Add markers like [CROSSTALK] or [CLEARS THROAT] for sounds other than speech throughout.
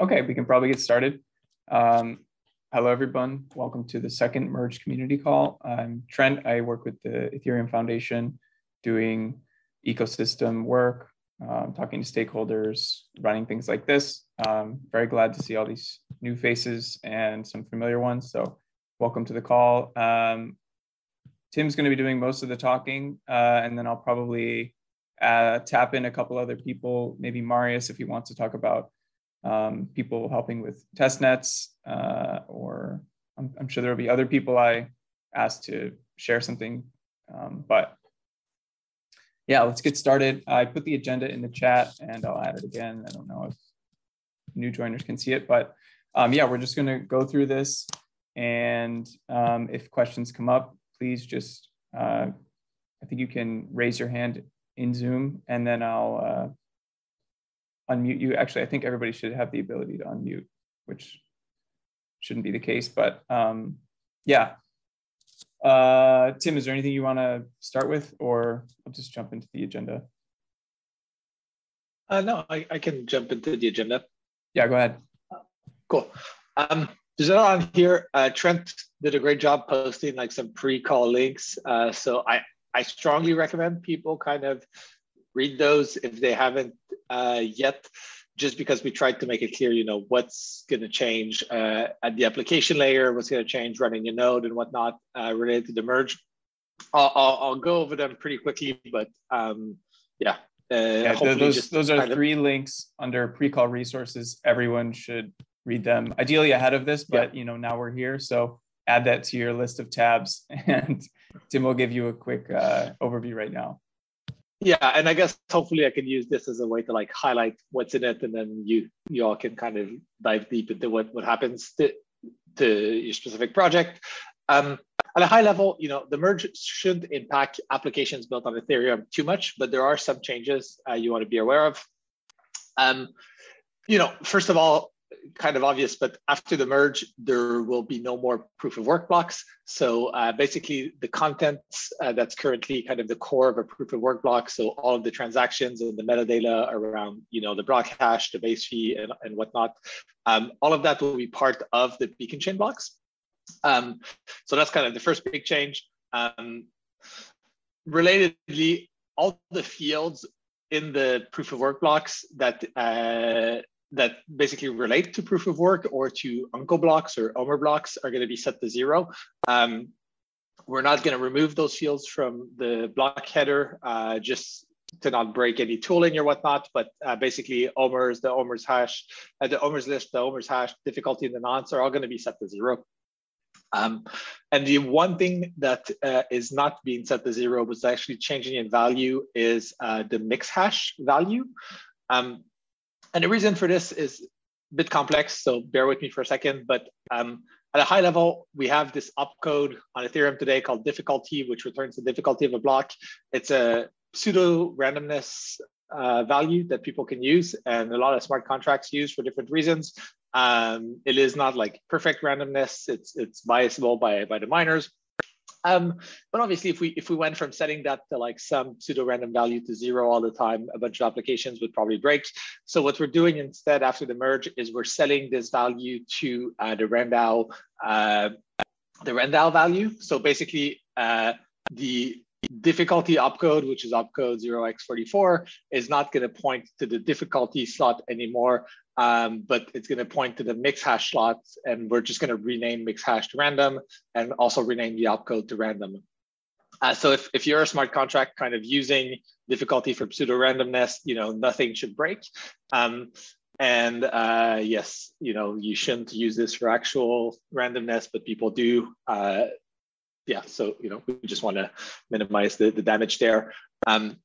Okay, we can probably get started. Um, hello, everyone. Welcome to the second Merge community call. I'm Trent. I work with the Ethereum Foundation doing ecosystem work, um, talking to stakeholders, running things like this. Um, very glad to see all these new faces and some familiar ones. So welcome to the call. Um, Tim's going to be doing most of the talking, uh, and then I'll probably uh, tap in a couple other people, maybe Marius if he wants to talk about um, people helping with test nets, uh, or I'm, I'm, sure there will be other people I asked to share something. Um, but yeah, let's get started. I put the agenda in the chat and I'll add it again. I don't know if new joiners can see it, but um, yeah, we're just gonna go through this. And um, if questions come up, please just, uh, I think you can raise your hand in Zoom and then I'll uh, unmute you. Actually, I think everybody should have the ability to unmute, which shouldn't be the case, but um, yeah. Uh, Tim, is there anything you want to start with, or I'll just jump into the agenda? Uh, no, I, I can jump into the agenda. Yeah, go ahead. Cool. Um, there's a lot on here. Uh, Trent did a great job posting like some pre-call links. Uh, so I, I strongly recommend people kind of read those if they haven't uh, yet, just because we tried to make it clear, you know, what's going to change uh, at the application layer, what's going to change running your node and whatnot uh, related to the merge. I'll, I'll, I'll, go over them pretty quickly, but um, yeah. Uh, yeah those, those are three of... links under pre-call resources. Everyone should read them, ideally ahead of this, but yeah. you know now we're here, so add that to your list of tabs, [LAUGHS] and Tim will give you a quick uh, overview right now yeah and i guess hopefully i can use this as a way to like highlight what's in it and then you you all can kind of dive deep into what what happens to, to your specific project. Um, at a high level you know the merge shouldn't impact applications built on ethereum too much but there are some changes uh, you want to be aware of. Um, you know first of all kind of obvious, but after the merge, there will be no more proof of work blocks. So uh, basically the contents uh, that's currently kind of the core of a proof of work block. So all of the transactions and the metadata around, you know, the block hash, the base fee and, and whatnot, um, all of that will be part of the beacon chain blocks. Um, so that's kind of the first big change. Um, relatedly, all the fields in the proof of work blocks that uh, that basically relate to proof of work or to Uncle blocks or ommer blocks are going to be set to zero. Um, we're not going to remove those fields from the block header uh, just to not break any tooling or whatnot, but uh, basically ommers, the ommers hash, uh, the ommers list, the ommers hash, difficulty and the nonce are all going to be set to zero. Um, and the one thing that uh, is not being set to zero, but is actually changing in value is uh, the mix hash value. Um, and the reason for this is a bit complex, so bear with me for a second. But um, at a high level, we have this opcode on Ethereum today called difficulty, which returns the difficulty of a block. It's a pseudo randomness uh, value that people can use and a lot of smart contracts use for different reasons. Um, it is not like perfect randomness. It's, it's biasable by, by the miners. Um, but obviously, if we if we went from setting that to like some pseudo random value to zero all the time, a bunch of applications would probably break. So what we're doing instead after the merge is we're setting this value to uh, the RANDAO uh, the RANDAO value. So basically, uh, the difficulty opcode, which is opcode 0x44, is not going to point to the difficulty slot anymore, um, but it's going to point to the mix hash slot, and we're just going to rename mix hash to random and also rename the opcode to random. Uh, so if, if you're a smart contract kind of using difficulty for pseudo randomness, you know, nothing should break. Um, and uh, yes, you know, you shouldn't use this for actual randomness, but people do. Uh, yeah, so you know, we just want to minimize the, the damage there. Um,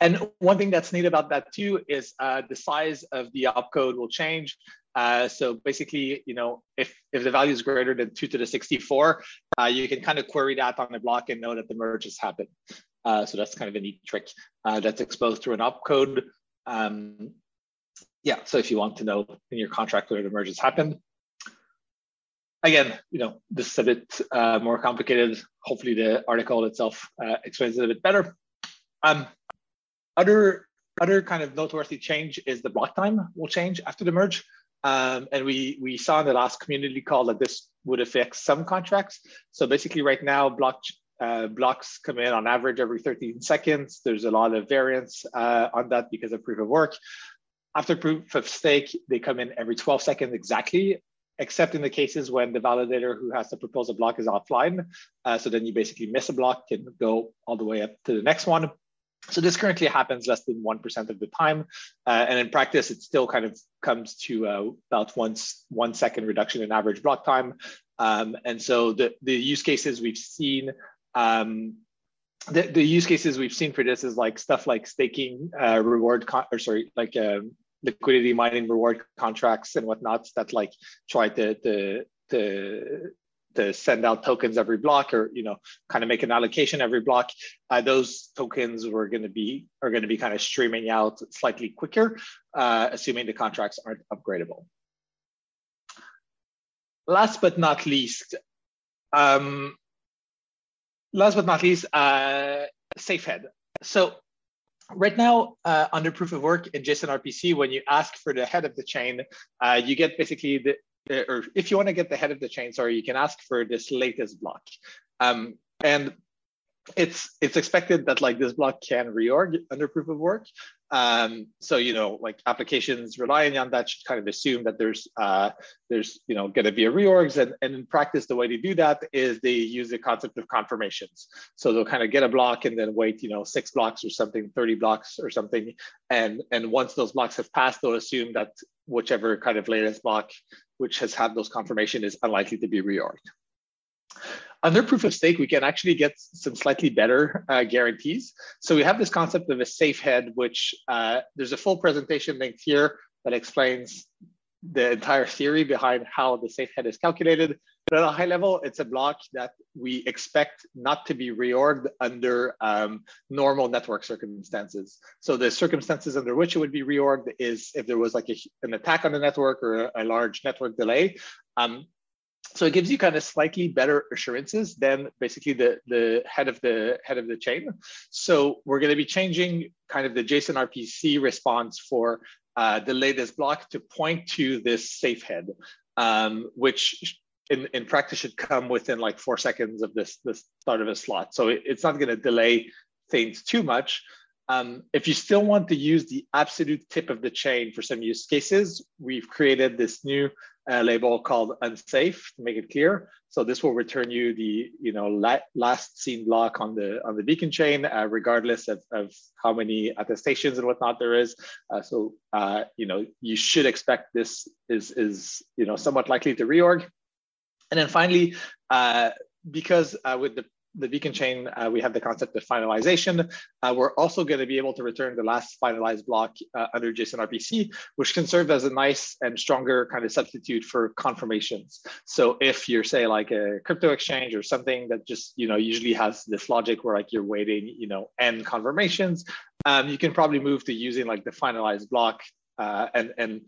and one thing that's neat about that too is uh, the size of the opcode will change. Uh, so basically, you know, if, if the value is greater than 2 to the 64, uh, you can kind of query that on the block and know that the merge has happened. Uh, so that's kind of a neat trick uh, that's exposed through an opcode. Um, yeah, so if you want to know in your contract whether the merge has happened, again, you know, this is a bit uh, more complicated. Hopefully the article itself uh, explains it a bit better. Um, other, other kind of noteworthy change is the block time will change after the merge. Um, and we, we saw in the last community call that this would affect some contracts. So basically right now, block, uh, blocks come in on average every 13 seconds. There's a lot of variance uh, on that because of proof of work. After proof of stake, they come in every 12 seconds exactly, except in the cases when the validator who has to propose a block is offline. Uh, so then you basically miss a block and go all the way up to the next one. So this currently happens less than 1% of the time. Uh, and in practice, it still kind of comes to uh, about once one second reduction in average block time. Um, and so the, the use cases we've seen, um, the, the use cases we've seen for this is like stuff like staking uh, reward, or sorry, like um, liquidity mining reward contracts and whatnot that like try to, to, to to send out tokens every block or you know kind of make an allocation every block uh, those tokens were going to be are going to be kind of streaming out slightly quicker uh, assuming the contracts aren't upgradable. Last but not least um, last but not least uh, safehead. So right now uh, under proof of work in JSON RPC, when you ask for the head of the chain, uh, you get basically the, or if you want to get the head of the chain, sorry, you can ask for this latest block. Um, and it's it's expected that like this block can reorg under proof of work. Um, so you know, like applications relying on that should kind of assume that there's uh, there's you know going to be a reorgs, and, and in practice, the way to do that is they use the concept of confirmations. So they'll kind of get a block and then wait, you know, six blocks or something, thirty blocks or something, and and once those blocks have passed, they'll assume that whichever kind of latest block which has had those confirmation is unlikely to be reorged. Under proof of stake, we can actually get some slightly better uh, guarantees. So we have this concept of a safe head, which uh, there's a full presentation linked here that explains the entire theory behind how the safe head is calculated. But at a high level, it's a block that we expect not to be reorged under um, normal network circumstances. So the circumstances under which it would be reorged is if there was like a, an attack on the network or a, a large network delay. Um, so it gives you kind of slightly better assurances than basically the, the head of the head of the chain. So we're going to be changing kind of the JSON RPC response for uh, the latest block to point to this safe head, um, which in, in practice should come within like four seconds of this, this start of a slot. So it, it's not going to delay things too much. Um, if you still want to use the absolute tip of the chain for some use cases, we've created this new uh, label called unsafe to make it clear. So this will return you the you know la last seen block on the on the beacon chain, uh, regardless of, of how many attestations and whatnot there is. Uh, so uh, you know you should expect this is is you know somewhat likely to reorg. And then finally, uh, because uh, with the the beacon chain, uh, we have the concept of finalization. Uh, we're also going to be able to return the last finalized block uh, under JSON RPC, which can serve as a nice and stronger kind of substitute for confirmations. So if you're say like a crypto exchange or something that just, you know, usually has this logic where like you're waiting, you know, n confirmations, um, you can probably move to using like the finalized block uh, and, and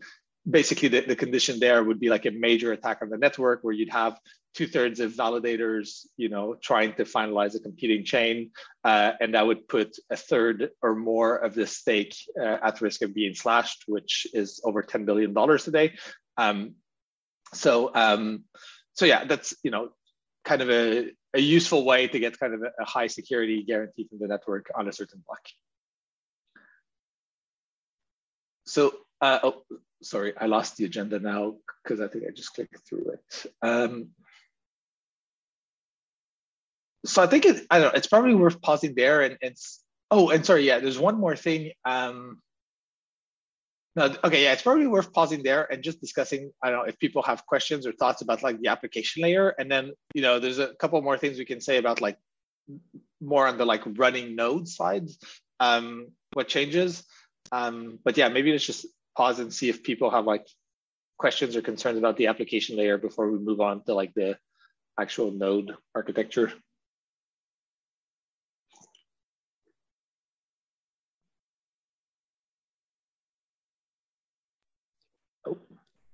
basically the, the condition there would be like a major attack on the network where you'd have two thirds of validators, you know, trying to finalize a competing chain, uh, and that would put a third or more of the stake uh, at risk of being slashed, which is over ten billion dollars today. Um, so, um, so yeah, that's you know, kind of a, a useful way to get kind of a, a high security guarantee from the network on a certain block. So, uh, oh, sorry, I lost the agenda now because I think I just clicked through it. Um, so I think it, I don't know, it's probably worth pausing there and it's, oh, and sorry, yeah, there's one more thing. Um, no, okay, yeah, it's probably worth pausing there and just discussing, I don't know, if people have questions or thoughts about like the application layer. And then, you know, there's a couple more things we can say about like more on the like running node side, um, what changes. Um, but yeah, maybe let's just pause and see if people have like questions or concerns about the application layer before we move on to like the actual node architecture.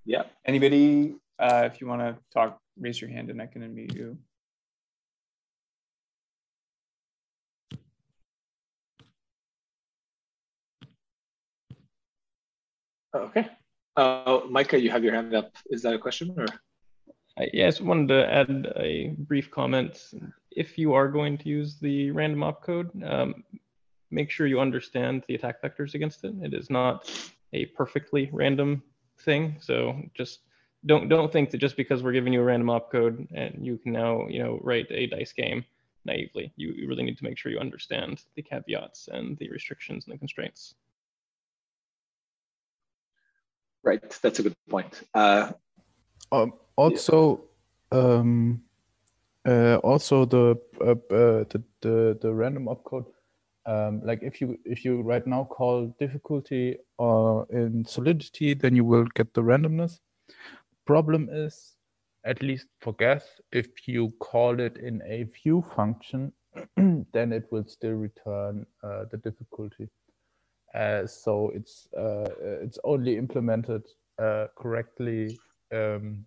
Yeah. Anybody, uh, if you want to talk, raise your hand and I can unmute you. Okay, Uh, Micah, you have your hand up. Is that a question or? I, yes, wanted to add a brief comment. If you are going to use the random opcode, um, make sure you understand the attack vectors against it. It is not a perfectly random thing. So just don't don't think that just because we're giving you a random opcode and you can now you know write a dice game naively. You, you really need to make sure you understand the caveats and the restrictions and the constraints. Right, that's a good point. Uh, um, also, yeah. um, uh, also the, uh, uh, the the the random opcode. Um, like if you if you right now call difficulty uh, in solidity, then you will get the randomness. Problem is, at least for Geth, if you call it in a view function, [CLEARS THROAT] then it will still return uh, the difficulty. Uh, so it's uh, it's only implemented uh, correctly um,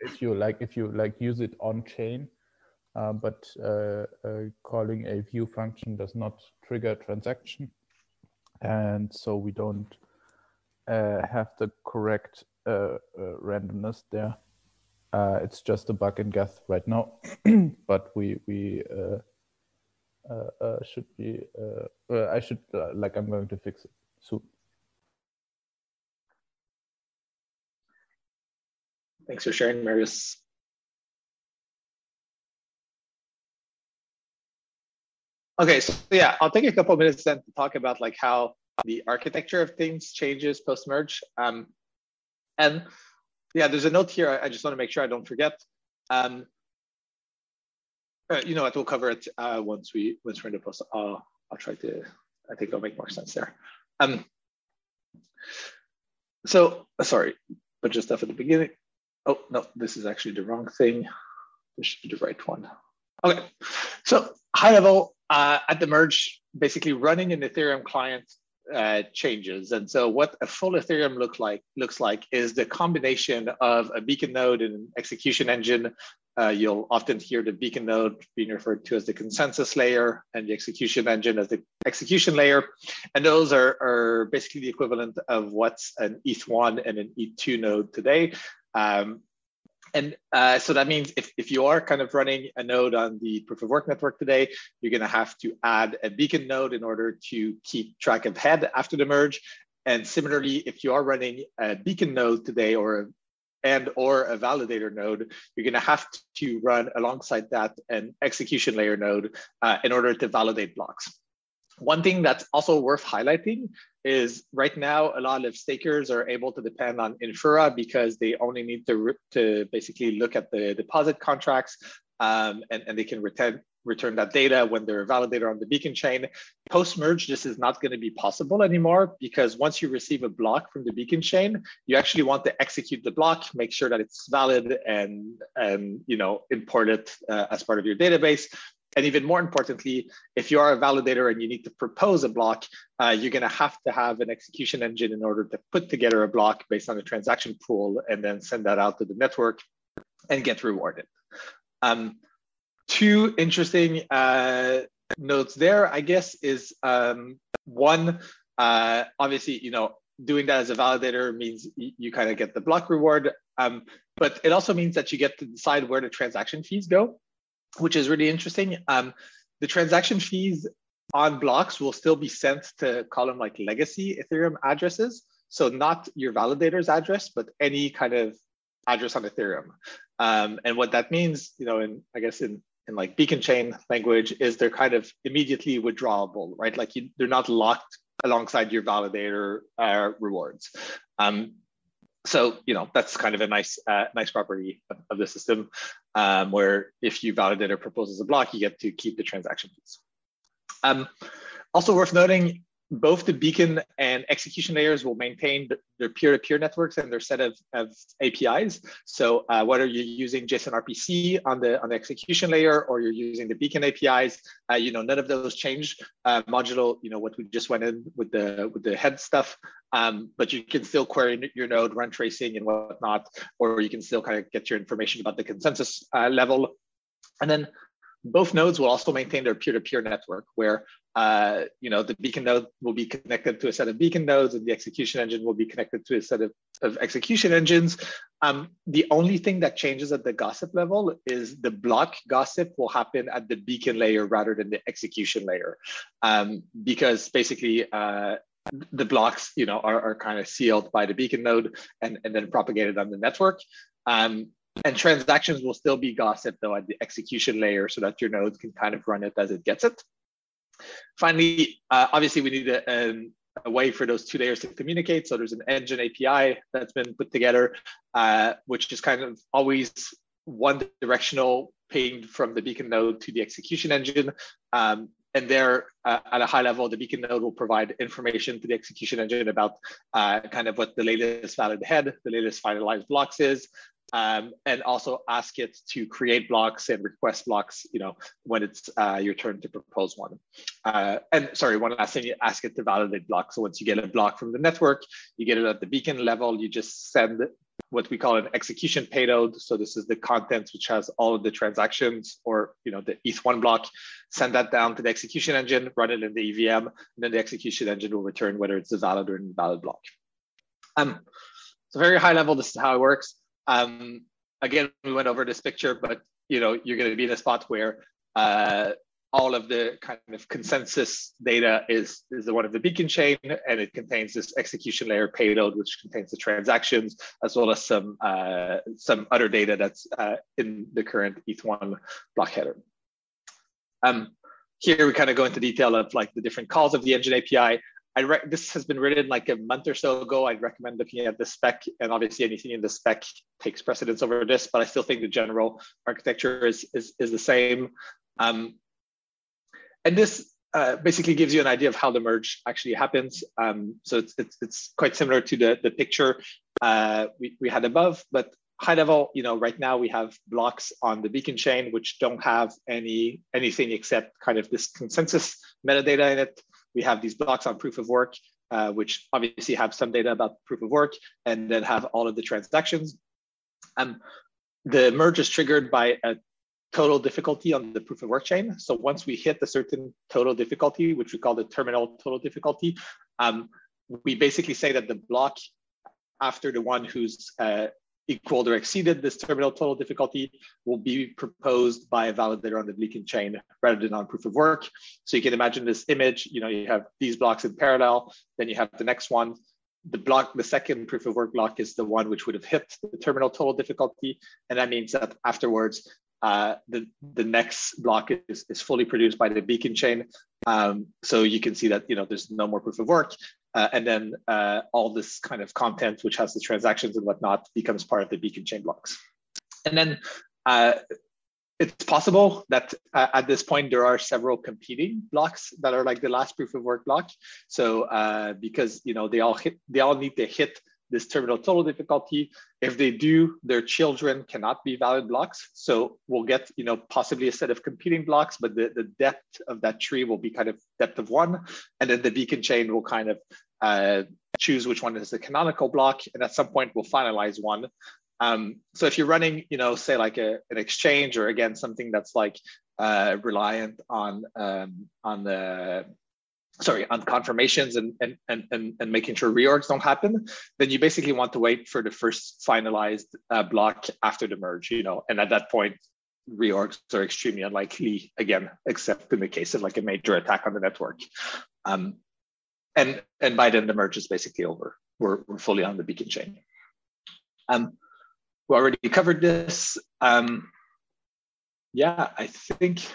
if you like if you like use it on chain. Uh, but uh, calling a view function does not trigger transaction, and so we don't have the correct randomness there. Uh, it's just a bug in Geth right now, [CLEARS THROAT] but we we uh, uh, uh should be. Uh, I should like I'm going to fix it soon. Thanks for sharing, Marius. Okay, so yeah, I'll take a couple minutes then to talk about like how the architecture of things changes post merge. Um, and yeah, there's a note here. I, just want to make sure I don't forget. Um, uh, you know what? We'll cover it uh, once we once we're in the post. I'll I'll try to. I think it'll make more sense there. Um. So sorry, bunch of stuff at the beginning. Oh no, this is actually the wrong thing. This should be the right one. Okay, so high level uh, at the merge, basically running an Ethereum client uh, changes. And so what a full Ethereum look like looks like is the combination of a beacon node and an execution engine. Uh, you'll often hear the beacon node being referred to as the consensus layer and the execution engine as the execution layer. And those are, are basically the equivalent of what's an ETH1 and an ETH2 node today. Um, and uh, so that means if, if you are kind of running a node on the proof of work network today, you're going to have to add a beacon node in order to keep track of head after the merge. And similarly, if you are running a beacon node today or and or a validator node, you're going to have to run alongside that an execution layer node uh, in order to validate blocks. One thing that's also worth highlighting is right now a lot of stakers are able to depend on Infura because they only need to, to basically look at the deposit contracts um, and, and they can return, return that data when they're a validator on the beacon chain. Post merge, this is not going to be possible anymore because once you receive a block from the beacon chain, you actually want to execute the block, make sure that it's valid, and and you know import it uh, as part of your database. And even more importantly, if you are a validator and you need to propose a block, uh, you're going to have to have an execution engine in order to put together a block based on a transaction pool and then send that out to the network and get rewarded. Um, two interesting uh, notes there, I guess, is um, one, uh, obviously, you know, doing that as a validator means you, kind of get the block reward, um, but it also means that you get to decide where the transaction fees go which is really interesting. Um, the transaction fees on blocks will still be sent to column like legacy Ethereum addresses. So not your validator's address, but any kind of address on Ethereum. Um, and what that means, you know, in I guess in in like beacon chain language, is they're kind of immediately withdrawable, right? Like you, they're not locked alongside your validator uh, rewards. Um, so you know that's kind of a nice uh, nice property of, the system um, where if you validate or propose as a block you get to keep the transaction fees. Um, also worth noting both the beacon and execution layers will maintain their peer-to-peer networks and their set of, of APIs. So uh, whether you're using JSON RPC on the on the execution layer or you're using the beacon APIs, uh, you know none of those change. Uh, modulo, you know what we just went in with the with the head stuff, um, but you can still query your node, run tracing and whatnot, or you can still kind of get your information about the consensus uh, level. And then both nodes will also maintain their peer-to-peer network where uh, you know, the beacon node will be connected to a set of beacon nodes and the execution engine will be connected to a set of, of execution engines. Um, the only thing that changes at the gossip level is the block gossip will happen at the beacon layer rather than the execution layer. Um, because basically uh, the blocks, you know, are, are kind of sealed by the beacon node and, and then propagated on the network. Um, and transactions will still be gossip though at the execution layer so that your node can kind of run it as it gets it. Finally, uh, obviously we need a, um, a, way for those two layers to communicate. So there's an engine API that's been put together, uh, which is kind of always one directional pinged from the beacon node to the execution engine. Um, and there, uh, at a high level, the beacon node will provide information to the execution engine about uh, kind of what the latest valid head, the latest finalized blocks is, um, and also ask it to create blocks and request blocks, you know, when it's uh, your turn to propose one. Uh, and sorry, one last thing, you ask it to validate blocks. So once you get a block from the network, you get it at the beacon level, you just send what we call an execution payload. So this is the content which has all of the transactions or you know the ETH1 block, send that down to the execution engine, run it in the EVM, and then the execution engine will return whether it's a valid or invalid block. Um, so very high level, this is how it works. Um, again, we went over this picture, but you know, you're going to be in a spot where uh, all of the kind of consensus data is, is the one of the beacon chain, and it contains this execution layer payload, which contains the transactions, as well as some, uh, some other data that's uh, in the current ETH1 block header. Um, here we kind of go into detail of like the different calls of the engine API. I re- this has been written like a month or so ago. I'd recommend looking at the spec, and obviously anything in the spec takes precedence over this. But I still think the general architecture is is, is the same. Um, and this uh, basically gives you an idea of how the merge actually happens. Um, so it's, it's, it's quite similar to the the picture uh, we we had above, but high level, you know, right now we have blocks on the beacon chain which don't have any anything except kind of this consensus metadata in it we have these blocks on proof of work, uh, which obviously have some data about proof of work and then have all of the transactions. Um, the merge is triggered by a total difficulty on the proof of work chain. So once we hit a certain total difficulty, which we call the terminal total difficulty, um, we basically say that the block after the one who's uh, equaled or exceeded this terminal total difficulty will be proposed by a validator on the beacon chain rather than on proof of work. So you can imagine this image, you know, you have these blocks in parallel, then you have the next one. The block, the second proof of work block is the one which would have hit the terminal total difficulty. And that means that afterwards, uh, the, the next block is, is fully produced by the beacon chain. Um, so you can see that, you know, there's no more proof of work. Uh, and then uh, all this kind of content, which has the transactions and whatnot, becomes part of the beacon chain blocks. And then uh, it's possible that uh, at this point there are several competing blocks that are like the last proof of work block. So uh, because you know they all hit, they all need to hit this terminal total difficulty. If they do, their children cannot be valid blocks. So we'll get, you know, possibly a set of competing blocks, but the, the depth of that tree will be kind of depth of one. And then the beacon chain will kind of uh, choose which one is the canonical block. And at some point we'll finalize one. Um, so if you're running, you know, say like a, an exchange or again, something that's like uh, reliant on, um, on the sorry, on confirmations and, and, and, and, making sure reorgs don't happen, then you basically want to wait for the first finalized uh, block after the merge, you know, and at that point, reorgs are extremely unlikely again, except in the case of like a major attack on the network. Um, and, and by then the merge is basically over. We're, we're fully on the beacon chain. Um, we already covered this. Um, yeah, I think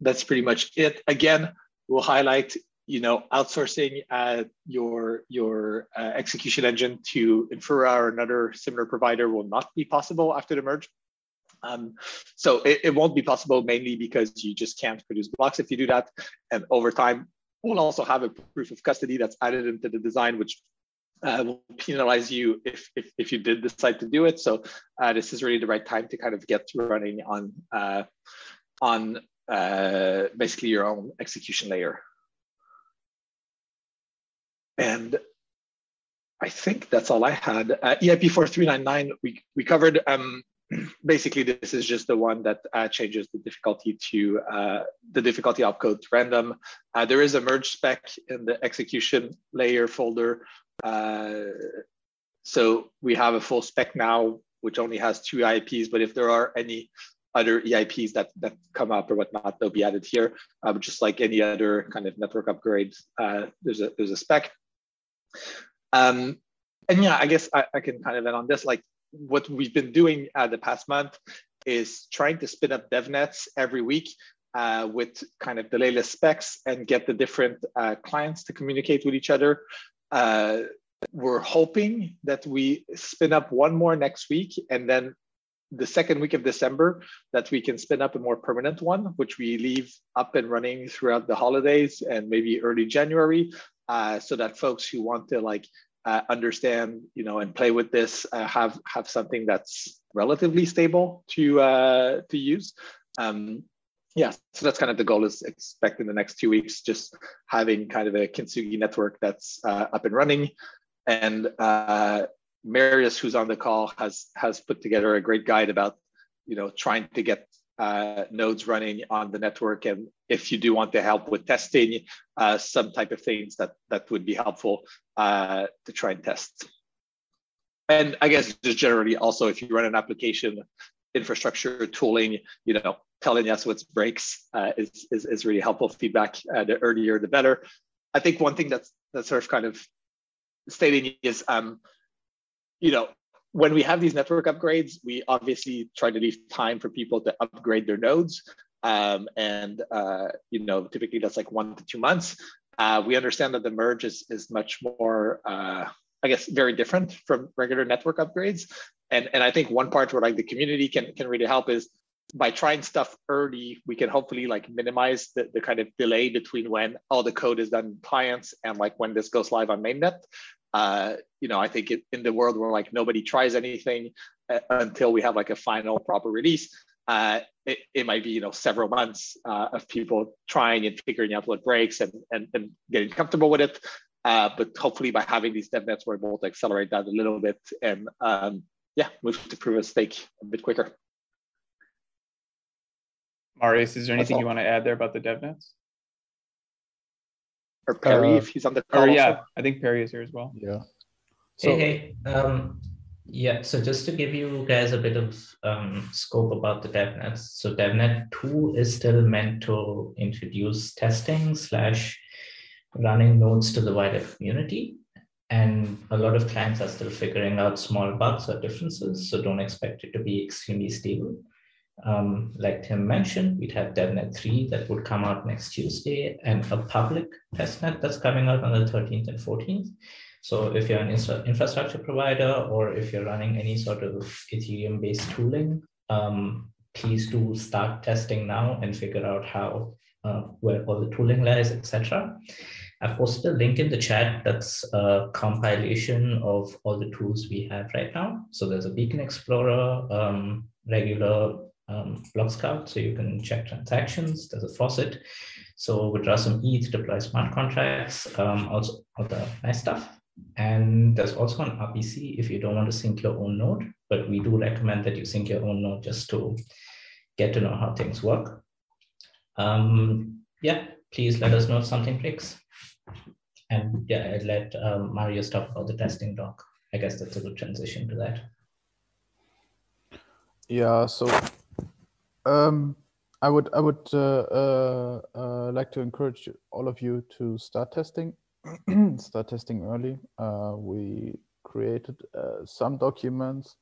that's pretty much it. Again, we'll highlight you know outsourcing uh, your your uh, execution engine to Infura or another similar provider will not be possible after the merge. Um, so it, it, won't be possible mainly because you just can't produce blocks if you do that. And over time, we'll also have a proof of custody that's added into the design, which uh, will penalize you if, if, if, you did decide to do it. So uh, this is really the right time to kind of get running on uh, on uh, basically your own execution layer. And I think that's all I had. Uh, EIP 4399, we, we covered, um, [CLEARS THROAT] basically, this is just the one that uh, changes the difficulty to uh, the difficulty opcode to random. Uh, there is a merge spec in the execution layer folder. Uh, so we have a full spec now, which only has two EIPs, but if there are any other EIPs that, that come up or whatnot, they'll be added here. Uh, just like any other kind of network upgrade, uh, there's, a, there's a spec. Um, and yeah, I guess I, I can kind of end on this. Like what we've been doing uh, the past month is trying to spin up DevNets every week uh, with kind of the latest specs and get the different uh, clients to communicate with each other. Uh, we're hoping that we spin up one more next week and then the second week of December that we can spin up a more permanent one, which we leave up and running throughout the holidays and maybe early January, uh, so that folks who want to like uh, understand, you know, and play with this uh, have have something that's relatively stable to uh, to use. Um, yeah, so that's kind of the goal is expect in the next two weeks, just having kind of a Kintsugi network that's uh, up and running. And uh, Marius, who's on the call, has has put together a great guide about, you know, trying to get uh, nodes running on the network. And if you do want to help with testing, uh, some type of things that, that would be helpful uh, to try and test. And I guess just generally also, if you run an application, infrastructure tooling, you know, telling us what's breaks uh, is, is, is, really helpful feedback. Uh, the earlier, the better. I think one thing that's, that's sort of kind of stating is, um, you know, when we have these network upgrades, we obviously try to leave time for people to upgrade their nodes. Um, and, uh, you know, typically that's like one to two months. Uh, we understand that the merge is, is much more, uh, I guess, very different from regular network upgrades. And, and I think one part where like the community can, can really help is by trying stuff early, we can hopefully like minimize the, the kind of delay between when all the code is done in clients and like when this goes live on mainnet uh, you know, I think it, in the world where like nobody tries anything uh, until we have like a final proper release, uh, it, it might be you know several months uh, of people trying and figuring out what breaks and and, and getting comfortable with it. Uh, but hopefully, by having these DevNets, we're able to accelerate that a little bit and um, yeah, move to proof of stake a bit quicker. Marius, is there anything you want to add there about the dev nets? Or Perry uh, if he's on the call. Or yeah, also. I think Perry is here as well. Yeah. So, hey, hey. Um, yeah, so just to give you guys a bit of um, scope about the DevNet. So DevNet 2 is still meant to introduce testing slash running nodes to the wider community. And a lot of clients are still figuring out small bugs or differences. So don't expect it to be extremely stable. Um, like Tim mentioned, we'd have DevNet 3 that would come out next Tuesday and a public testnet that's coming out on the 13th and 14th. So if you're an infrastructure provider or if you're running any sort of Ethereum based tooling, um, please do start testing now and figure out how, uh, where all the tooling lies, etc. I've posted a link in the chat that's a compilation of all the tools we have right now. So there's a Beacon Explorer, um, regular um, block scout, so you can check transactions. There's a faucet. So withdraw some ETH, to deploy smart contracts, um, also all the nice stuff. And there's also an RPC if you don't want to sync your own node, but we do recommend that you sync your own node just to get to know how things work. Um, yeah, please let us know if something breaks. And yeah, I'd let um, Mario talk about the testing doc. I guess that's a good transition to that. Yeah, so um, I would I would uh, uh, uh, like to encourage all of you to start testing. [CLEARS THROAT] start testing early. Uh, we created uh, some documents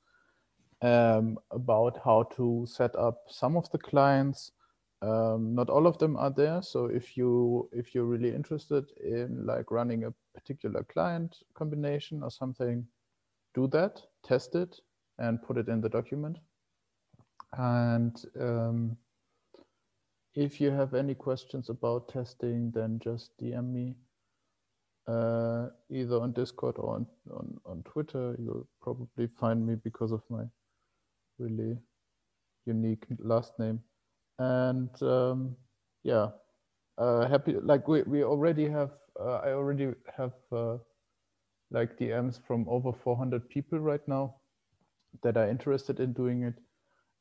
um, about how to set up some of the clients. Um, not all of them are there. So if you if you're really interested in like running a particular client combination or something, do that, test it, and put it in the document. And um, if you have any questions about testing, then just DM me uh, either on Discord or on, on, on Twitter. You'll probably find me because of my really unique last name. And um, yeah, uh, happy, like we, we already have, uh, I already have uh, like DMs from over 400 people right now that are interested in doing it.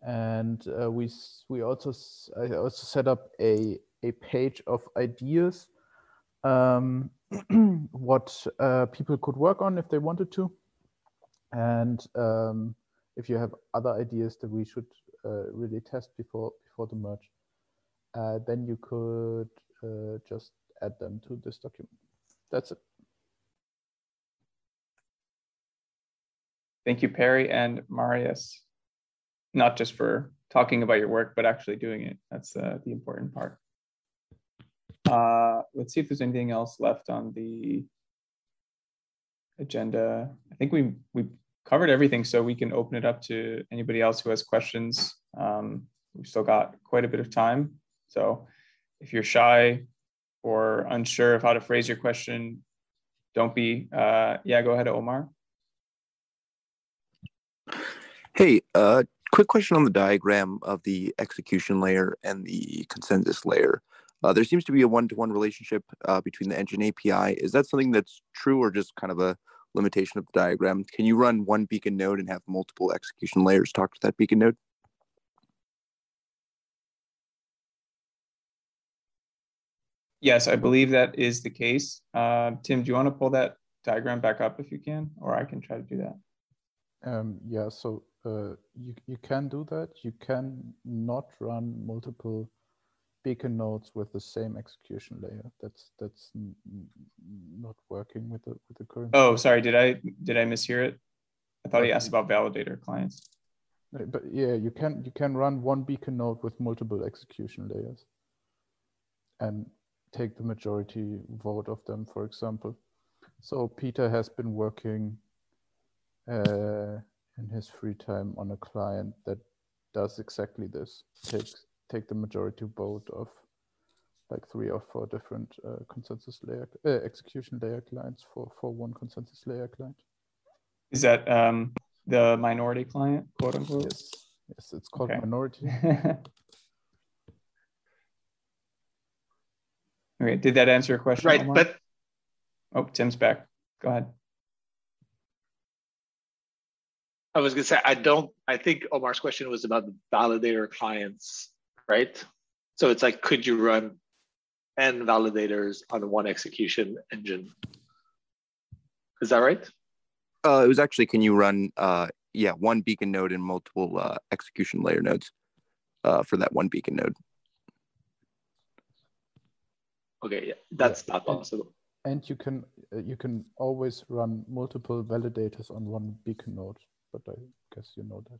And uh, we we also I also set up a a page of ideas um, [CLEARS THROAT] what uh, people could work on if they wanted to, and um, if you have other ideas that we should uh, really test before before the merge, uh, then you could uh, just add them to this document. That's it. Thank you, Perry and Marius, not just for talking about your work, but actually doing it. That's uh, the important part. Uh, let's see if there's anything else left on the agenda. I think we we covered everything, so we can open it up to anybody else who has questions. Um, we've still got quite a bit of time, so if you're shy or unsure of how to phrase your question, don't be. Uh, yeah, go ahead, Omar. Hey, uh, quick question on the diagram of the execution layer and the consensus layer. Uh, there seems to be a one-to-one relationship uh, between the engine API. Is that something that's true or just kind of a limitation of the diagram? Can you run one beacon node and have multiple execution layers talk to that beacon node? Yes, I believe that is the case. Uh, Tim, do you want to pull that diagram back up if you can, or I can try to do that? Um, yeah, so uh, you, you can do that. You can not run multiple beacon nodes with the same execution layer. That's that's not working with the with the current. Oh, sorry. Did I did I mishear it? I thought he asked about validator clients. But yeah, you can you can run one beacon node with multiple execution layers, and take the majority vote of them, for example. So Peter has been working uh, in his free time on a client that does exactly this. Takes take the majority vote of like three or four different uh, consensus layer uh, execution layer clients for for one consensus layer client. Is that um, the minority client, quote unquote? Yes, yes, it's called okay. minority. [LAUGHS] okay, did that answer your question? Right, Omar? but oh, Tim's back. Go ahead. I was gonna say I don't. I think Omar's question was about the validator clients right? So it's like, could you run n validators on one execution engine? Is that right? Uh, it was actually, can you run, uh, yeah, one beacon node and multiple uh, execution layer nodes uh, for that one beacon node? Okay, yeah, that's yeah. not possible. And you can uh, you can always run multiple validators on one beacon node, but I guess you know that.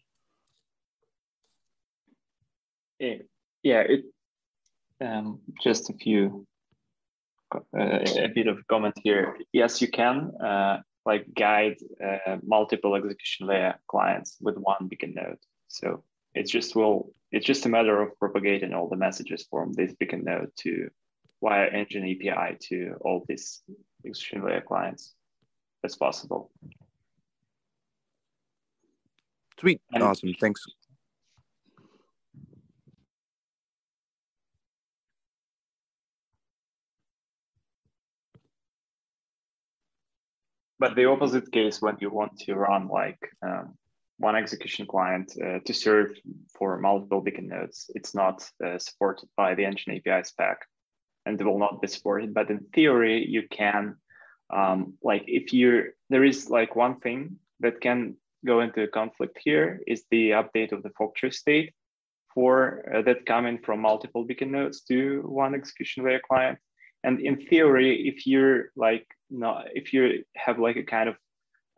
Yeah, it um, just a few uh, a bit of comment here. Yes, you can uh, like guide uh, multiple execution layer clients with one beacon node. So it's just will it's just a matter of propagating all the messages from this beacon node to via engine API to all these execution layer clients. That's possible. Sweet, and awesome, thanks. but the opposite case when you want to run like um, one execution client uh, to serve for multiple beacon nodes, it's not uh, supported by the engine API spec and it will not be supported. But in theory, you can, um, like if you, there is like one thing that can go into conflict here is the update of the fork state for uh, that coming from multiple beacon nodes to one execution layer client. And in theory, if you're like no, if you have like a kind of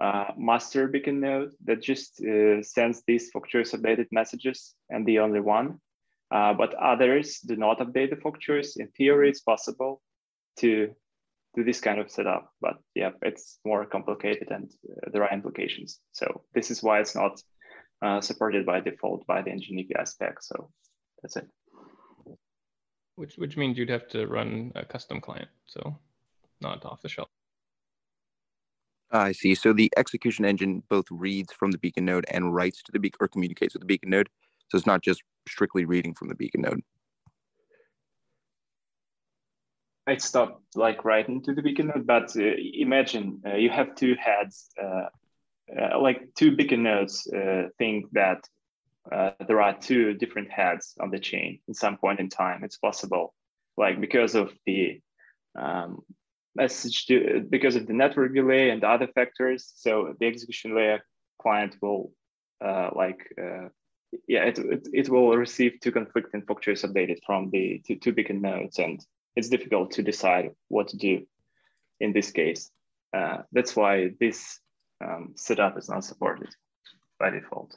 uh, master beacon node that just uh, sends these fork choice updated messages and the only one, uh, but others do not update the fork choice. In theory, it's possible to do this kind of setup, but yeah, it's more complicated and uh, there are implications. So this is why it's not uh, supported by default by the engine API spec. So that's it. Which which means you'd have to run a custom client, so not off the shelf. I see. So the execution engine both reads from the beacon node and writes to the beacon or communicates with the beacon node. So it's not just strictly reading from the beacon node. It's not like writing to the beacon node, but uh, imagine uh, you have two heads, uh, uh like two beacon nodes uh, think that uh, there are two different heads on the chain in some point in time. It's possible, like because of the um, message to, because of the network delay and other factors. So the execution layer client will like yeah, it, it, it will receive two conflicting fork choice updated from the two, two beacon nodes, and it's difficult to decide what to do in this case. Uh, that's why this um, setup is not supported by default.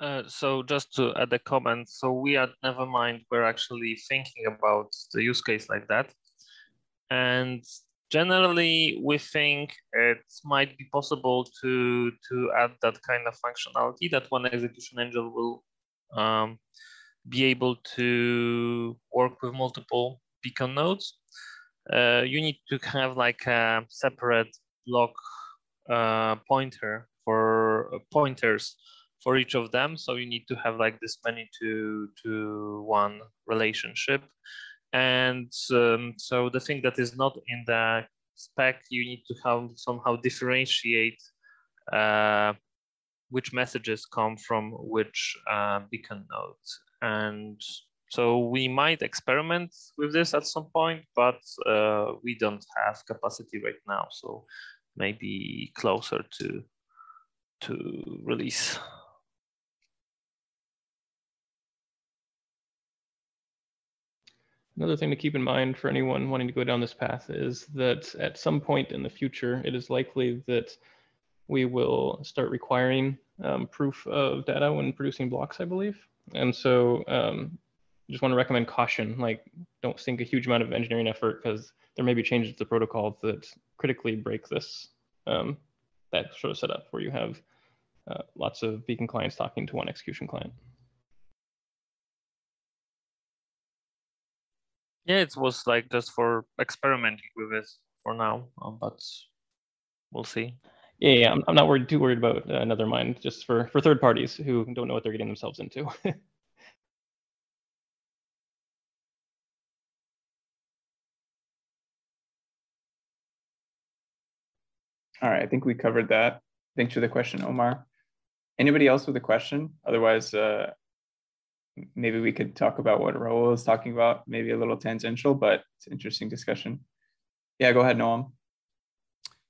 Uh, so just to add a comment, so we at Nethermind, we're actually thinking about the use case like that. And generally, we think it might be possible to, to add that kind of functionality that one execution engine will um, be able to work with multiple beacon nodes. Uh, you need to have like a separate block uh, pointer for uh, pointers for each of them. So you need to have like this many to, to one relationship. And um, so the thing that is not in the spec, you need to have somehow differentiate uh, which messages come from which uh, beacon nodes. And so we might experiment with this at some point, but uh, we don't have capacity right now. So maybe closer to to release. Another thing to keep in mind for anyone wanting to go down this path is that at some point in the future, it is likely that we will start requiring um, proof of data when producing blocks, I believe. And so um, just want to recommend caution, like don't sink a huge amount of engineering effort because there may be changes to the protocol that critically break this, um, that sort of setup where you have uh, lots of beacon clients talking to one execution client. Yeah, it was like just for experimenting with it for now, um, but we'll see. Yeah, yeah I'm, I'm not worried too worried about uh, Nethermind, just for for third parties who don't know what they're getting themselves into. [LAUGHS] All right, I think we covered that. Thanks for the question, Omar. Anybody else with a question? Otherwise, uh, maybe we could talk about what Raul is talking about, maybe a little tangential, but it's interesting discussion. Yeah, go ahead, Noam.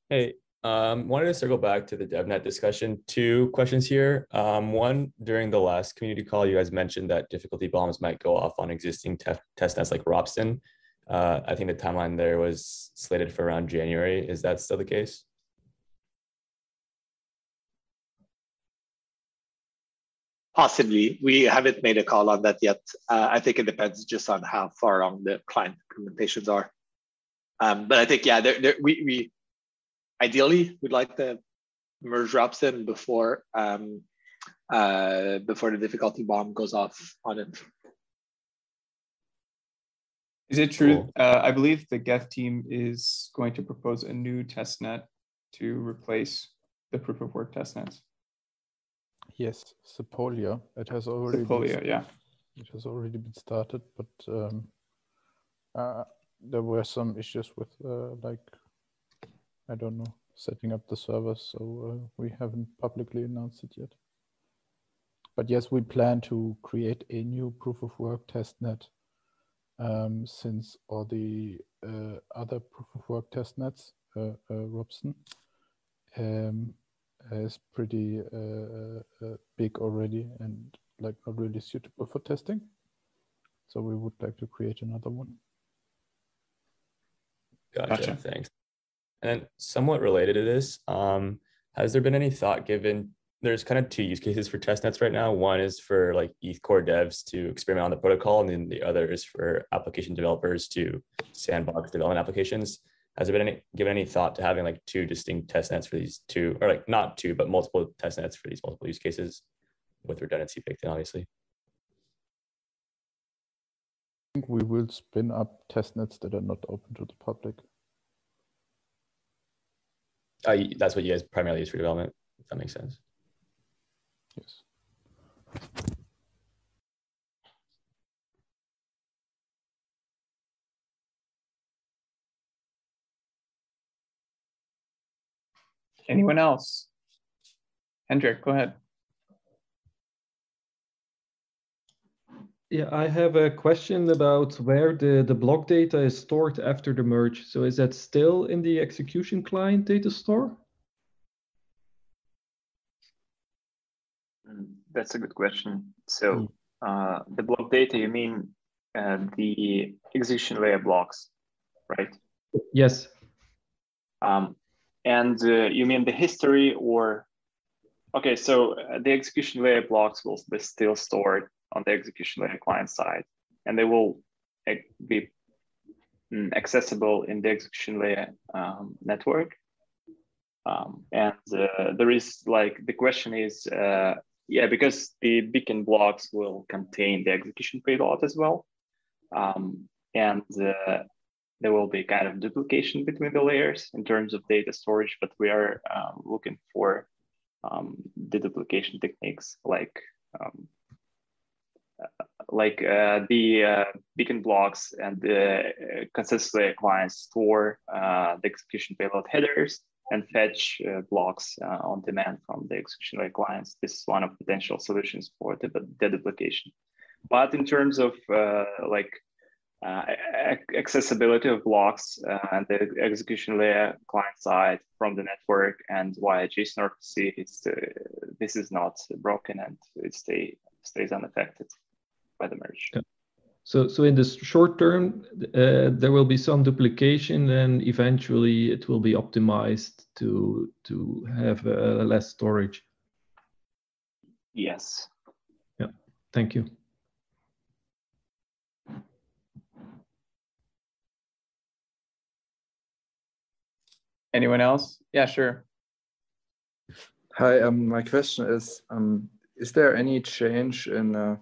Hey, um, wanted to circle back to the DevNet discussion. Two questions here. Um, one, during the last community call, you guys mentioned that difficulty bombs might go off on existing te test nets like Ropsten. Uh, I think the timeline there was slated for around January. Is that still the case? Possibly. We haven't made a call on that yet. Uh, I think it depends just on how far along the client implementations are. Um, but I think, yeah, there, there, we, we ideally we'd like to merge Ropsten before um, uh, before the difficulty bomb goes off on it. Is it true? Cool. Uh, I believe the Geth team is going to propose a new testnet to replace the proof of work testnets. Yes, Sepolia. It has already Sepolia, been, yeah. It has already been started, but um, uh, there were some issues with uh, like I don't know setting up the servers, so uh, we haven't publicly announced it yet. But yes, we plan to create a new proof of work testnet um, since all the uh, other proof of work testnets, uh, uh, Ropsten, um, is pretty uh, uh, big already and like not really suitable for testing. So we would like to create another one. Gotcha. gotcha. Thanks. And somewhat related to this, um, has there been any thought given? There's kind of two use cases for testnets right now. One is for like ETH core devs to experiment on the protocol, and then the other is for application developers to sandbox development applications has there been any given any thought to having like two distinct test nets for these two or like not two but multiple test nets for these multiple use cases with redundancy baked in obviously? I think we will spin up test nets that are not open to the public. Uh, that's what you guys primarily use for development if that makes sense. Yes Anyone else? Hendrik, go ahead. Yeah, I have a question about where the, the block data is stored after the merge. So is that still in the execution client data store? That's a good question. So uh, the block data, you mean uh, the execution layer blocks, right? Yes. Um, and uh, you mean the history or, okay, so uh, the execution layer blocks will be still stored on the execution layer client side, and they will eh, be mm, accessible in the execution layer um, network. Um, and uh, there is like the question is, uh, yeah, because the beacon blocks will contain the execution payload as well, um, and uh, there will be kind of duplication between the layers in terms of data storage. But we are um, looking for um, the duplication techniques like um, like uh, the uh, beacon blocks and the uh, layer clients store uh, the execution payload headers and fetch uh, blocks on demand from the execution layer clients. This is one of potential solutions for the, the duplication. But in terms of like accessibility of blocks and the execution layer client side from the network and via JSON RPC, it's, this is not broken and it stay, stays unaffected by the merge. Yeah. So, so in the short term, uh, there will be some duplication, and eventually it will be optimized to to have uh, less storage. Yes. Yeah. Thank you. Anyone else? Yeah, sure. Hi. Um, my question is: um, Is there any change in uh,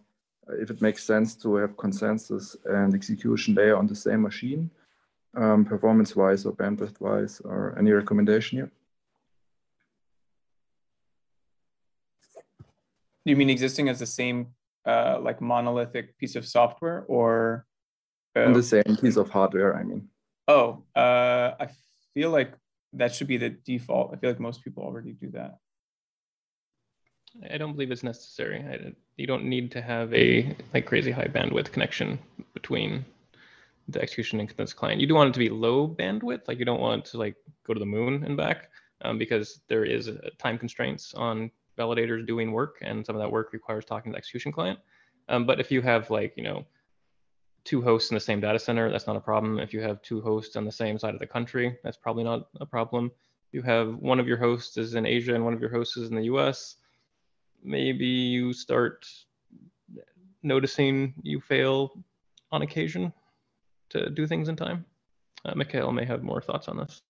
if it makes sense to have consensus and execution layer on the same machine, um, performance-wise or bandwidth-wise, or any recommendation here? Do you mean existing as the same uh, like monolithic piece of software or? Uh, on the same piece of hardware, I mean. Oh, uh, I feel like that should be the default. I feel like most people already do that. I don't believe it's necessary. I, you don't need to have a like crazy high bandwidth connection between the execution and consensus client. You do want it to be low bandwidth, like you don't want to like go to the moon and back, um, because there is time constraints on validators doing work, and some of that work requires talking to the execution client. Um, but if you have like you know two hosts in the same data center, that's not a problem. If you have two hosts on the same side of the country, that's probably not a problem. If you have one of your hosts is in Asia and one of your hosts is in the US, maybe you start noticing you fail on occasion to do things in time. Uh, Mikhail may have more thoughts on this.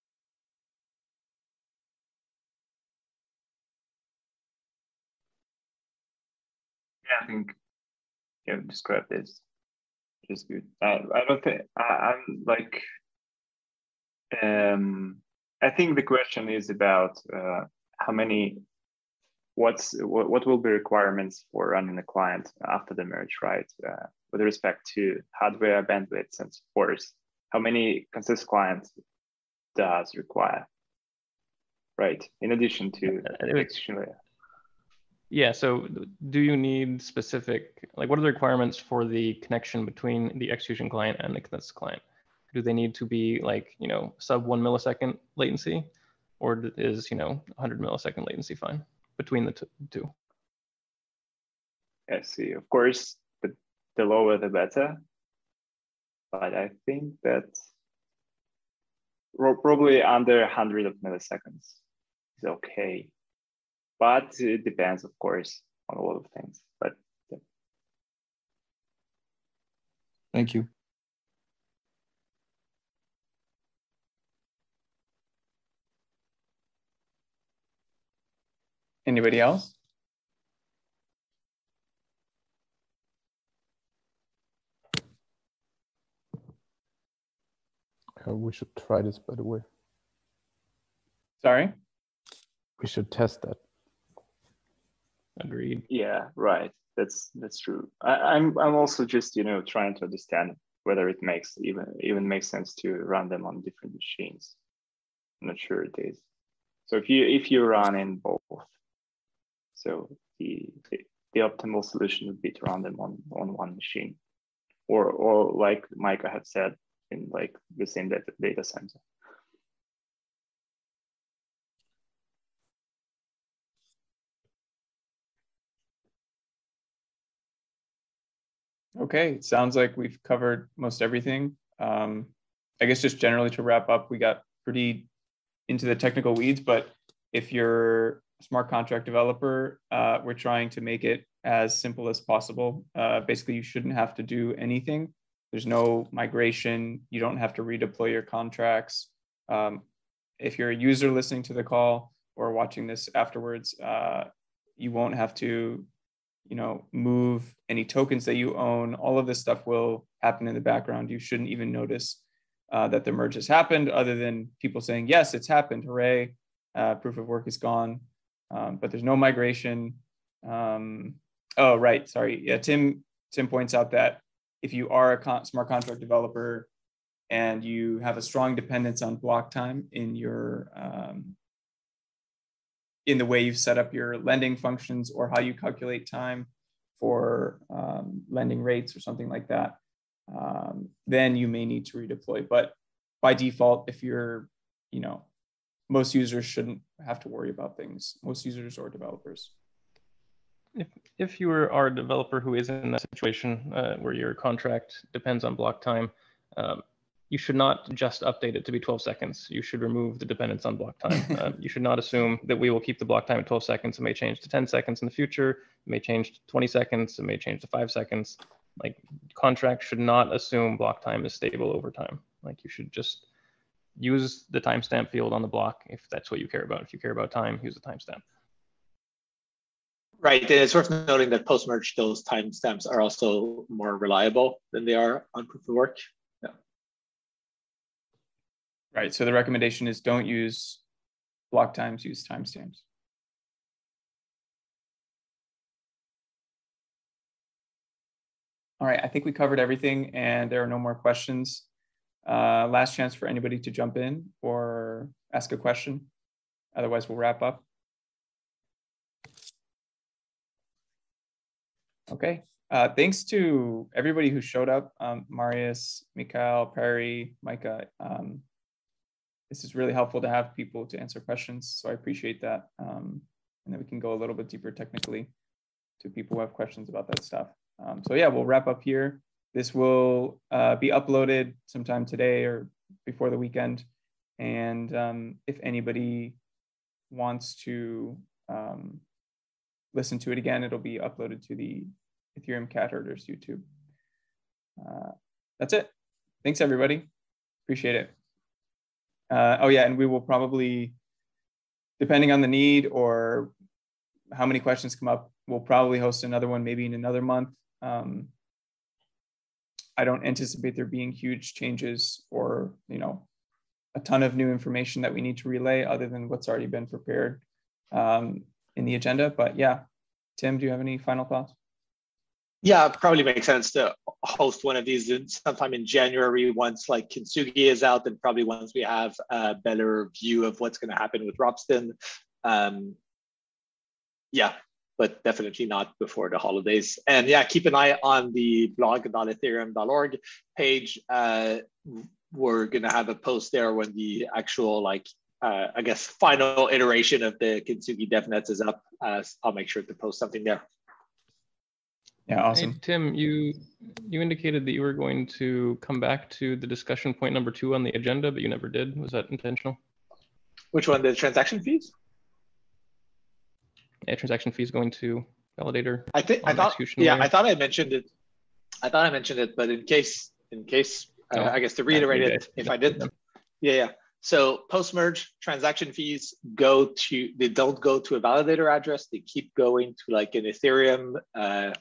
Yeah, I think you described this is good. I, I don't think I, I'm like um I think the question is about uh, how many what's what, what will be requirements for running a client after the merge, right? Uh, with respect to hardware, bandwidth, and support, how many consensus clients does require, right? In addition to layer. Yeah, so do you need specific, like what are the requirements for the connection between the execution client and the consensus client? Do they need to be like, you know, sub one millisecond latency or is, you know, 100 millisecond latency fine? between the two. I see. Of course, the, the lower the better. But I think that probably under 100 of milliseconds is okay. But it depends, of course, on a lot of things. But yeah. Thank you. Anybody else? Uh, we should try this, by the way. Sorry? We should test that. Agreed. Yeah, right. That's that's true. I, I'm I'm also just you know trying to understand whether it makes even even makes sense to run them on different machines. I'm not sure it is. So if you if you run in both, so the the, the optimal solution would be to run them on on one machine, or or like Micah had said in like the same data, data center. Okay, it sounds like we've covered most everything. Um, I guess just generally to wrap up, we got pretty into the technical weeds, but if you're a smart contract developer, uh, we're trying to make it as simple as possible. Uh, basically, you shouldn't have to do anything. There's no migration. You don't have to redeploy your contracts. Um, if you're a user listening to the call or watching this afterwards, uh, you won't have to you know, move any tokens that you own. All of this stuff will happen in the background. You shouldn't even notice uh, that the merge has happened, other than people saying, "Yes, it's happened! Hooray! Uh, proof of work is gone." Um, but there's no migration. Um, oh, right. Sorry. Yeah, Tim. Tim points out that if you are a con- smart contract developer and you have a strong dependence on block time in your um, in the way you've set up your lending functions or how you calculate time for um, lending rates or something like that, um, then you may need to redeploy. But by default, if you're, you know, most users shouldn't have to worry about things. Most users or developers. If, if you are a developer who is in that situation uh, where your contract depends on block time, um, you should not just update it to be 12 seconds. You should remove the dependence on block time. uh, [LAUGHS] you should not assume that we will keep the block time at 12 seconds. It may change to 10 seconds in the future. It may change to 20 seconds. It may change to five seconds. Like contracts should not assume block time is stable over time. Like you should just use the timestamp field on the block if that's what you care about. If you care about time, use the timestamp. Right, and it's worth noting that post-merge, those timestamps are also more reliable than they are on proof of work. Right. So the recommendation is don't use block times, use timestamps. All right, I think we covered everything and there are no more questions. Uh, last chance for anybody to jump in or ask a question. Otherwise, we'll wrap up. Okay, uh, thanks to everybody who showed up, um, Marius, Mikhail, Perry, Micah. Um, this is really helpful to have people to answer questions. So I appreciate that. Um, and then we can go a little bit deeper technically to people who have questions about that stuff. Um, so yeah, we'll wrap up here. This will uh, be uploaded sometime today or before the weekend. And um, if anybody wants to um, listen to it again, it'll be uploaded to the Ethereum Cat Herders YouTube. Uh, that's it. Thanks, everybody. Appreciate it. Uh, oh yeah, and we will probably, depending on the need or how many questions come up, we'll probably host another one maybe in another month. Um, I don't anticipate there being huge changes or you know a ton of new information that we need to relay other than what's already been prepared um, in the agenda. But yeah, Tim, do you have any final thoughts? Yeah, probably makes sense to host one of these sometime in January once like Kintsugi is out and probably once we have a better view of what's going to happen with Ropsten. Um, yeah, but definitely not before the holidays. And yeah, keep an eye on the blog.ethereum.org page. Uh, we're going to have a post there when the actual like uh, I guess final iteration of the Kintsugi DevNets is up. Uh, I'll make sure to post something there. Yeah, awesome. Hey, Tim, you you indicated that you were going to come back to the discussion point number two on the agenda, but you never did. Was that intentional? Which one? The transaction fees? Yeah, transaction fees going to validator. I think I thought. Yeah, layer. I thought I mentioned it. I thought I mentioned it, but in case, in case, uh, I guess to reiterate it, if I did, yeah, yeah. So post merge transaction fees go to they don't go to a validator address. They keep going to like an Ethereum uh,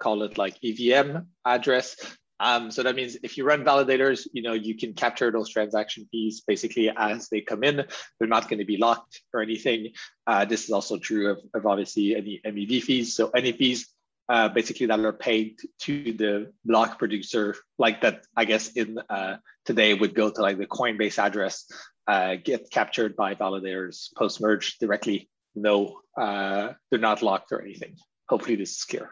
call it like EVM address. Um, so that means if you run validators, you know, you can capture those transaction fees basically as they come in. They're not going to be locked or anything. Uh, this is also true of, of, obviously any MEV fees. So any fees uh, basically that are paid to the block producer, like that, I guess in uh, today would go to like the Coinbase address. uh, get captured by validators post merge directly. No, uh, they're not locked or anything. Hopefully, this is clear.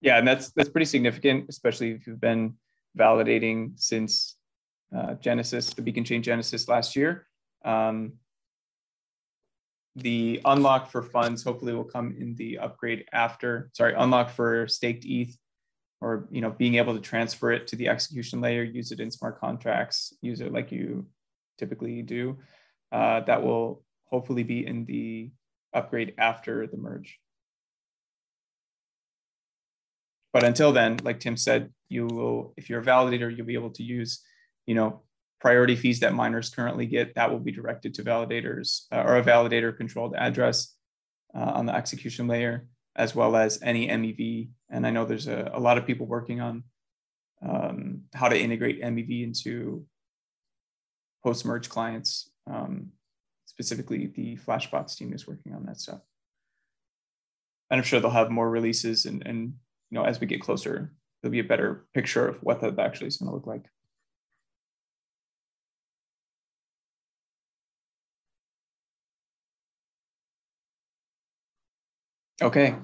Yeah, and that's that's pretty significant, especially if you've been validating since uh, Genesis, the Beacon Chain Genesis last year. Um, the unlock for funds hopefully will come in the upgrade after, sorry, unlock for staked ETH or you know being able to transfer it to the execution layer, use it in smart contracts, use it like you typically do. Uh, that will hopefully be in the upgrade after the merge. But until then, like Tim said, you will, if you're a validator, you'll be able to use, you know, priority fees that miners currently get, that will be directed to validators uh, or a validator controlled address uh, on the execution layer, as well as any MEV. And I know there's a, a lot of people working on um, how to integrate MEV into post-merge clients. Um, specifically, the Flashbots team is working on that stuff. And I'm sure they'll have more releases and, and you know, as we get closer, there'll be a better picture of what that actually is going to look like. Okay.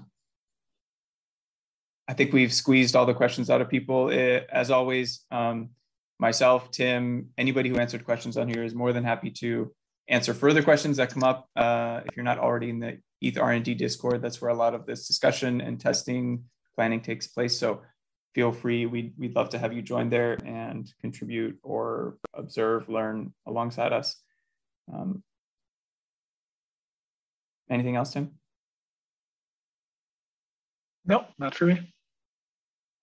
I think we've squeezed all the questions out of people. It, as always, um, myself, Tim, anybody who answered questions on here is more than happy to answer further questions that come up. Uh, if you're not already in the ETH R&D Discord, that's where a lot of this discussion and testing planning takes place. So feel free. We'd, we'd love to have you join there and contribute or observe, learn alongside us. Um, anything else, Tim? No, not for me.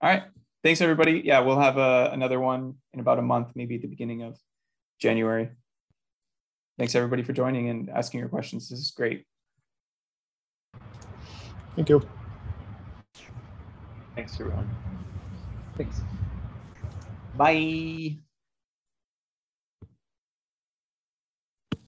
All right. Thanks, everybody. Yeah, we'll have uh, another one in about a month, maybe at the beginning of January. Thanks, everybody, for joining and asking your questions. This is great. Thank you. Thanks, everyone. Thanks. Bye.